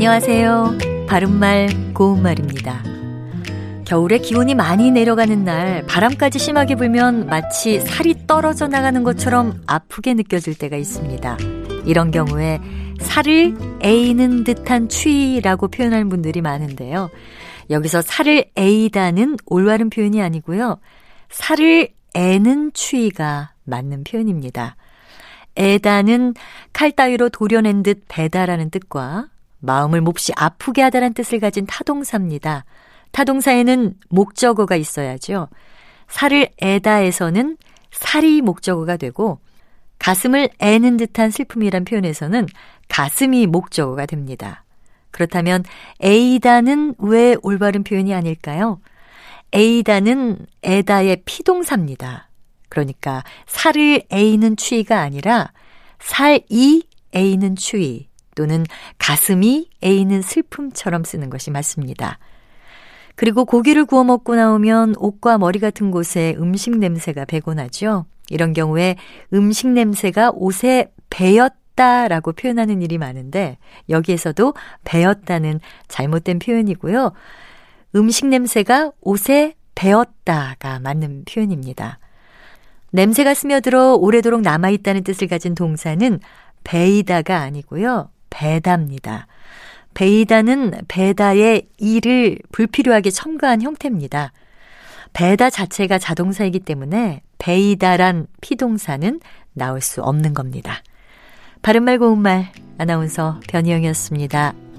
안녕하세요. 바른말, 고운말입니다. 겨울에 기온이 많이 내려가는 날 바람까지 심하게 불면 마치 살이 떨어져 나가는 것처럼 아프게 느껴질 때가 있습니다. 이런 경우에 살을 에이는 듯한 추위라고 표현할 분들이 많은데요. 여기서 살을 에이다는 올바른 표현이 아니고요. 살을 애는 추위가 맞는 표현입니다. 애다는 칼 따위로 도려낸 듯 배다라는 뜻과 마음을 몹시 아프게 하다란 뜻을 가진 타동사입니다. 타동사에는 목적어가 있어야죠. 살을 애다에서는 살이 목적어가 되고 가슴을 애는 듯한 슬픔이란 표현에서는 가슴이 목적어가 됩니다. 그렇다면 에이다는 왜 올바른 표현이 아닐까요? 에이다는 에다의 피동사입니다. 그러니까 살을 에이는 추위가 아니라 살이 에이는 추위 또는 가슴이 에이는 슬픔처럼 쓰는 것이 맞습니다. 그리고 고기를 구워 먹고 나오면 옷과 머리 같은 곳에 음식 냄새가 배고 나죠. 이런 경우에 음식 냄새가 옷에 배었다라고 표현하는 일이 많은데 여기에서도 배었다는 잘못된 표현이고요. 음식 냄새가 옷에 배었다가 맞는 표현입니다. 냄새가 스며들어 오래도록 남아있다는 뜻을 가진 동사는 베이다가 아니고요. 배다입니다. 베이다는 배다의 일을 불필요하게 첨가한 형태입니다. 배다 자체가 자동사이기 때문에 베이다란 피동사는 나올 수 없는 겁니다. 바른말 고운말 아나운서 변희영이었습니다.